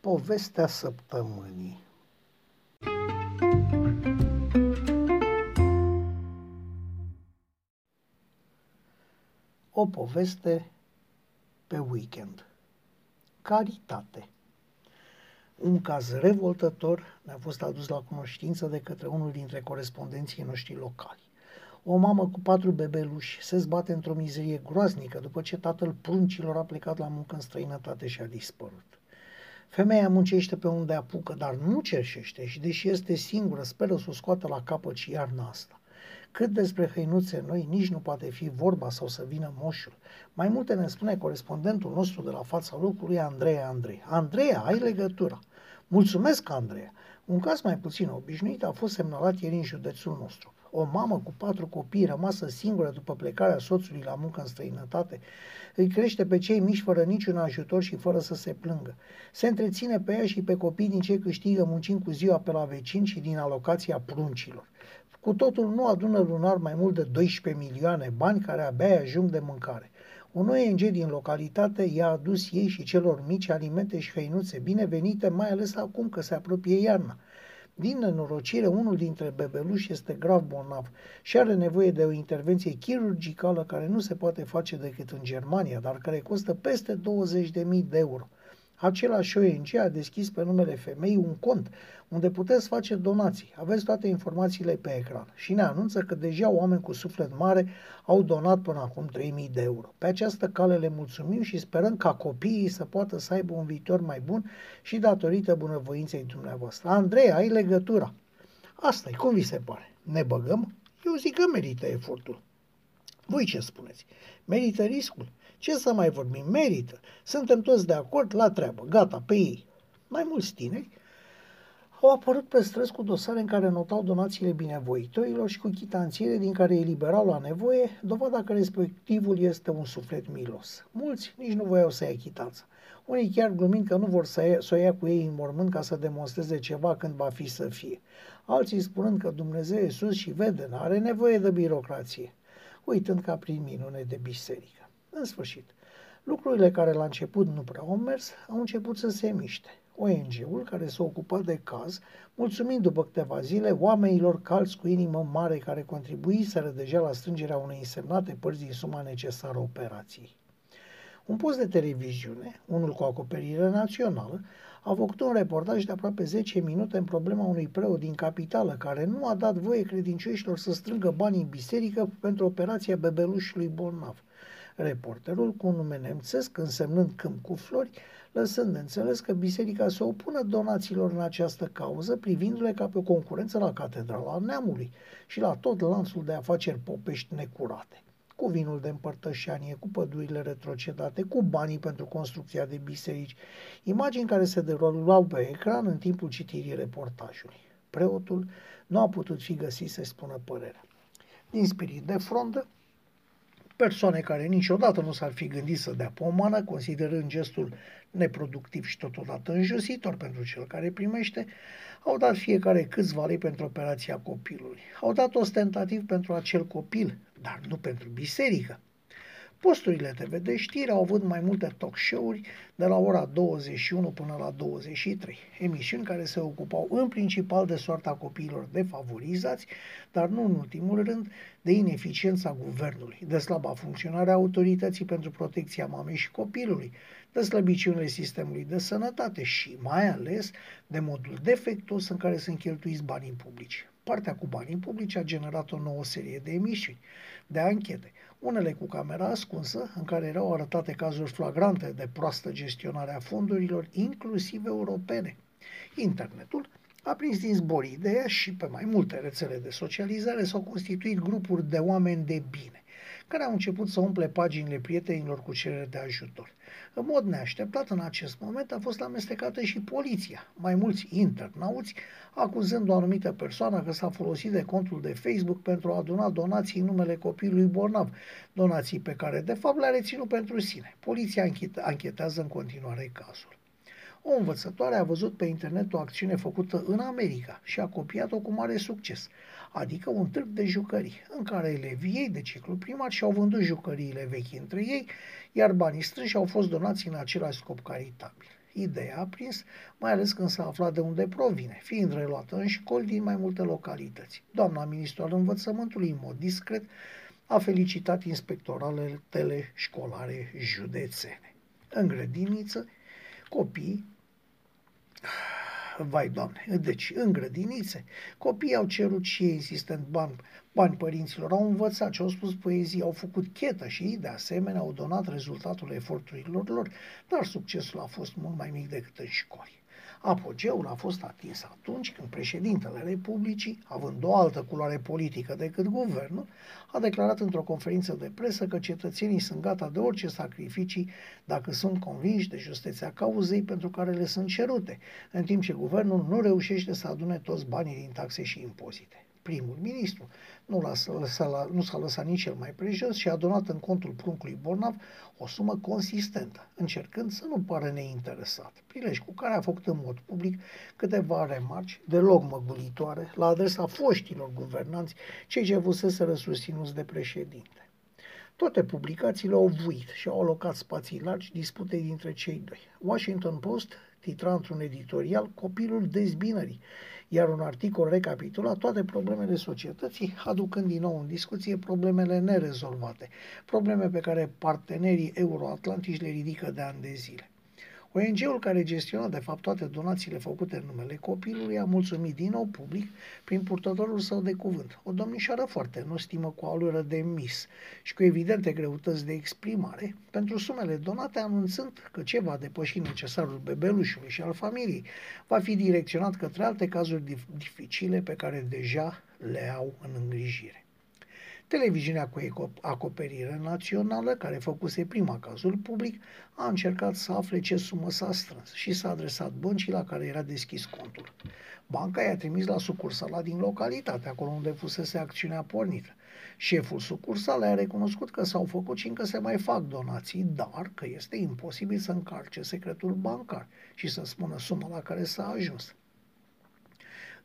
Povestea săptămânii O poveste pe weekend. Caritate. Un caz revoltător ne-a fost adus la cunoștință de către unul dintre corespondenții noștri locali. O mamă cu patru bebeluși se zbate într-o mizerie groaznică după ce tatăl pruncilor a plecat la muncă în străinătate și a dispărut. Femeia muncește pe unde apucă, dar nu cerșește și deși este singură, speră să o scoată la capăt și iarna asta. Cât despre hăinuțe noi, nici nu poate fi vorba sau să vină moșul. Mai multe ne spune corespondentul nostru de la fața lucrului, Andreea Andrei. Andreea, ai legătura. Mulțumesc, Andreea. Un caz mai puțin obișnuit a fost semnalat ieri în județul nostru. O mamă cu patru copii rămasă singură după plecarea soțului la muncă în străinătate îi crește pe cei mici fără niciun ajutor și fără să se plângă. Se întreține pe ea și pe copii din ce câștigă muncind cu ziua pe la vecini și din alocația pruncilor. Cu totul nu adună lunar mai mult de 12 milioane bani care abia ajung de mâncare. Un ONG din localitate i-a adus ei și celor mici alimente și hăinuțe binevenite, mai ales acum că se apropie iarna. Din nenorocire, unul dintre bebeluși este grav bolnav și are nevoie de o intervenție chirurgicală care nu se poate face decât în Germania, dar care costă peste 20.000 de euro. Același ONG a deschis pe numele femeii un cont unde puteți face donații. Aveți toate informațiile pe ecran și ne anunță că deja oameni cu suflet mare au donat până acum 3000 de euro. Pe această cale le mulțumim și sperăm ca copiii să poată să aibă un viitor mai bun și datorită bunăvoinței dumneavoastră. Andrei, ai legătura. asta e, cum vi se pare? Ne băgăm? Eu zic că merită efortul. Voi ce spuneți? Merită riscul? Ce să mai vorbim? Merită. Suntem toți de acord la treabă. Gata, pe ei. Mai mulți tineri au apărut pe străzi cu dosare în care notau donațiile binevoitorilor și cu chitanțiere din care eliberau la nevoie, dovada că respectivul este un suflet milos. Mulți nici nu voiau să ia chitanță. Unii chiar glumind că nu vor să, ia, să o ia cu ei în mormânt ca să demonstreze ceva când va fi să fie. Alții spunând că Dumnezeu e sus și vede, nu are nevoie de birocrație, uitând ca prin minune de biserică. În sfârșit, lucrurile care la început nu prea au mers, au început să se miște. ONG-ul care s-a ocupat de caz, mulțumind după câteva zile oamenilor calți cu inimă mare care contribuiseră deja la strângerea unei însemnate părți din suma necesară operației. Un post de televiziune, unul cu acoperire națională, a făcut un reportaj de aproape 10 minute în problema unui preot din capitală care nu a dat voie credincioșilor să strângă bani în biserică pentru operația bebelușului bolnav. Reporterul, cu un nume nemțesc, însemnând câmp cu flori, lăsând de înțeles că biserica se opună donațiilor în această cauză, privindu-le ca pe o concurență la Catedrala Neamului și la tot lanțul de afaceri popești necurate cu vinul de împărtășanie, cu pădurile retrocedate, cu banii pentru construcția de biserici, imagini care se derulau pe ecran în timpul citirii reportajului. Preotul nu a putut fi găsit să spună părerea. Din spirit de frondă, persoane care niciodată nu s-ar fi gândit să dea pomană, considerând gestul neproductiv și totodată înjositor pentru cel care primește, au dat fiecare câțiva lei pentru operația copilului. Au dat ostentativ pentru acel copil, dar nu pentru biserică. Posturile TV de știri au avut mai multe talk show-uri de la ora 21 până la 23, emisiuni care se ocupau în principal de soarta copiilor defavorizați, dar nu în ultimul rând de ineficiența guvernului, de slaba funcționare a autorității pentru protecția mamei și copilului, de slăbiciunile sistemului de sănătate și mai ales de modul defectuos în care sunt cheltuiți banii publici. Partea cu banii publici a generat o nouă serie de emisiuni, de anchete, unele cu camera ascunsă, în care erau arătate cazuri flagrante de proastă gestionare a fondurilor, inclusiv europene. Internetul a prins din zbor ideea și pe mai multe rețele de socializare s-au constituit grupuri de oameni de bine, care au început să umple paginile prietenilor cu cerere de ajutor. În mod neașteptat, în acest moment a fost amestecată și poliția. Mai mulți internauți acuzând o anumită persoană că s-a folosit de contul de Facebook pentru a aduna donații în numele copilului bolnav, donații pe care de fapt le-a reținut pentru sine. Poliția anchetează în continuare cazul. O învățătoare a văzut pe internet o acțiune făcută în America și a copiat-o cu mare succes, adică un târg de jucării, în care elevii ei de ciclu primar și-au vândut jucăriile vechi între ei, iar banii strânși au fost donați în același scop caritabil. Ideea a prins, mai ales când s-a aflat de unde provine, fiind reluată în școli din mai multe localități. Doamna ministru al învățământului, în mod discret, a felicitat inspectoratele școlare județene. În grădiniță, copiii vai doamne, deci în grădinițe, copiii au cerut și ei insistent bani, bani părinților, au învățat și au spus poezii, au făcut chetă și ei de asemenea au donat rezultatul eforturilor lor, dar succesul a fost mult mai mic decât în școli. Apogeul a fost atins atunci când președintele Republicii, având o altă culoare politică decât guvernul, a declarat într-o conferință de presă că cetățenii sunt gata de orice sacrificii dacă sunt convinși de justeția cauzei pentru care le sunt cerute, în timp ce guvernul nu reușește să adune toți banii din taxe și impozite primul ministru. Nu, lăsat, nu s-a lăsat nici el mai prejos și a donat în contul pruncului Bornav o sumă consistentă, încercând să nu pară neinteresat, prilej cu care a făcut în mod public câteva remarci deloc măgulitoare la adresa foștilor guvernanți, cei ce fuseseră susținuți de președinte. Toate publicațiile au vuit și au alocat spații largi disputei dintre cei doi. Washington Post titra într-un editorial Copilul dezbinării, iar un articol recapitula toate problemele societății, aducând din nou în discuție problemele nerezolvate, probleme pe care partenerii euroatlantici le ridică de ani de zile. ONG-ul care gestiona de fapt toate donațiile făcute în numele copilului a mulțumit din nou public prin purtătorul său de cuvânt, o domnișoară foarte nostimă cu alură de mis și cu evidente greutăți de exprimare, pentru sumele donate anunțând că ce va depăși necesarul bebelușului și al familiei va fi direcționat către alte cazuri dificile pe care deja le au în îngrijire. Televiziunea cu acoperire națională, care făcuse prima cazul public, a încercat să afle ce sumă s-a strâns și s-a adresat băncii la care era deschis contul. Banca i-a trimis la sucursala din localitate, acolo unde fusese acțiunea pornită. Șeful sucursalei a recunoscut că s-au făcut și încă se mai fac donații, dar că este imposibil să încarce secretul bancar și să spună suma la care s-a ajuns.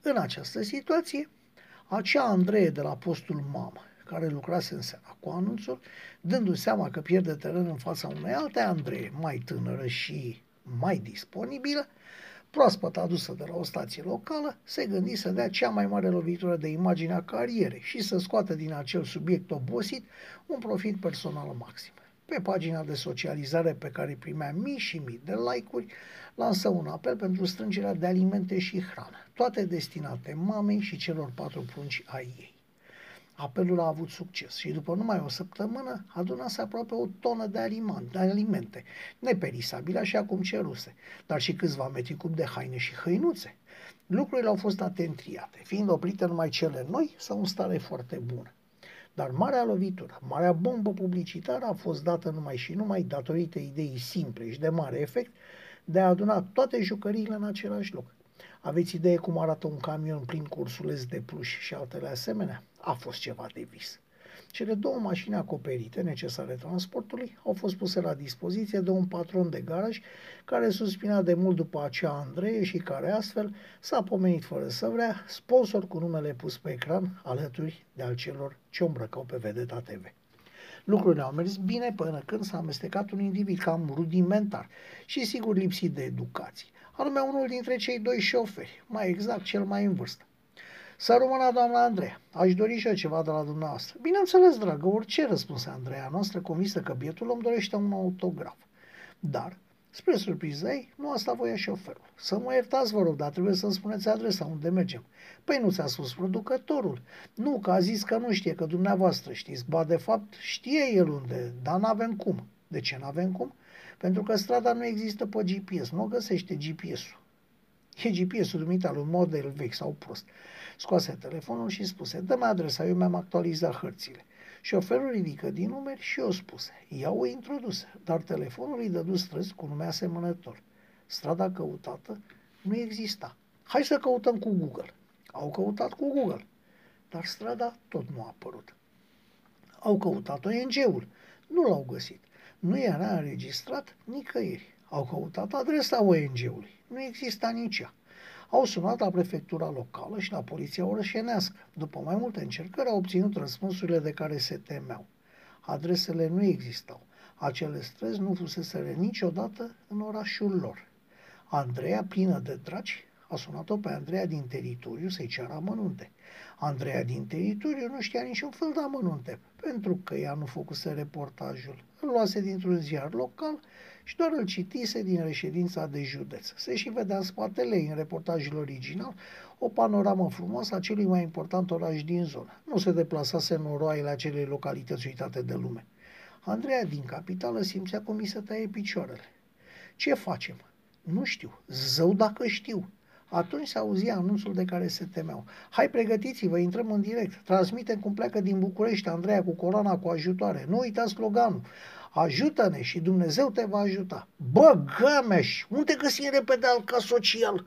În această situație, acea Andrei de la postul mamă, care lucrase în seara cu anunțul, dându-și seama că pierde teren în fața unei alte Andrei, mai tânără și mai disponibilă, proaspăt adusă de la o stație locală, se gândi să dea cea mai mare lovitură de imagine a carierei și să scoată din acel subiect obosit un profit personal maxim. Pe pagina de socializare pe care primea mii și mii de like-uri, lansă un apel pentru strângerea de alimente și hrană, toate destinate mamei și celor patru prunci ai ei. Apelul a avut succes și după numai o săptămână adunase aproape o tonă de, aliment, de alimente, neperisabile așa cum ceruse, dar și câțiva metri cub de haine și hăinuțe. Lucrurile au fost atentriate, fiind oprite numai cele noi sau în stare foarte bună. Dar marea lovitură, marea bombă publicitară a fost dată numai și numai datorită ideii simple și de mare efect de a aduna toate jucăriile în același loc. Aveți idee cum arată un camion plin cu ursuleți de pluși și altele asemenea? A fost ceva de vis. Cele două mașini acoperite, necesare transportului, au fost puse la dispoziție de un patron de garaj care suspina de mult după acea Andrei și care astfel s-a pomenit fără să vrea, sponsor cu numele pus pe ecran alături de al celor ce o îmbrăcau pe Vedeta TV. Lucrurile au mers bine până când s-a amestecat un individ cam rudimentar și sigur lipsit de educație anume unul dintre cei doi șoferi, mai exact cel mai în vârstă. Să rămână doamna Andreea. Aș dori și eu ceva de la dumneavoastră. Bineînțeles, dragă, orice, răspunse Andreea noastră, convinsă că bietul om dorește un autograf. Dar, spre surpriza ei, nu asta voia șoferul. Să mă iertați, vă rog, dar trebuie să-mi spuneți adresa unde mergem. Păi nu ți-a spus producătorul. Nu, că a zis că nu știe, că dumneavoastră știți. Ba, de fapt, știe el unde, dar n-avem cum. De ce n-avem cum? Pentru că strada nu există pe GPS, nu găsește GPS-ul. E GPS-ul dumitale, un model vechi sau prost. Scoase telefonul și spuse, dă-mi adresa, eu mi-am actualizat hărțile. Șoferul ridică din numeri și o spuse. Ea o introduse, dar telefonul îi dădu străzi cu nume asemănător. Strada căutată nu exista. Hai să căutăm cu Google. Au căutat cu Google, dar strada tot nu a apărut. Au căutat ONG-ul. Nu l-au găsit nu era înregistrat nicăieri. Au căutat adresa ONG-ului. Nu exista nici ea. Au sunat la prefectura locală și la poliția orășenească. După mai multe încercări au obținut răspunsurile de care se temeau. Adresele nu existau. Acele străzi nu fuseseră niciodată în orașul lor. Andreea, plină de dragi, a sunat-o pe Andreea din teritoriu să-i ceară amănunte. Andreea din teritoriu nu știa niciun fel de amănunte, pentru că ea nu făcuse reportajul. Îl luase dintr-un ziar local și doar îl citise din reședința de județ. Se și vedea în spatele ei, în reportajul original, o panoramă frumoasă a celui mai important oraș din zonă. Nu se deplasase în oroaiele acelei localități uitate de lume. Andreea din capitală simțea cum îi se taie picioarele. Ce facem? Nu știu. Zău dacă știu. Atunci se auzia anunțul de care se temeau. Hai, pregătiți-vă, intrăm în direct. Transmitem cum pleacă din București Andreea cu coloana cu ajutoare. Nu uitați sloganul. Ajută-ne și Dumnezeu te va ajuta. Bă, gămeș, unde găsim repede alt ca social?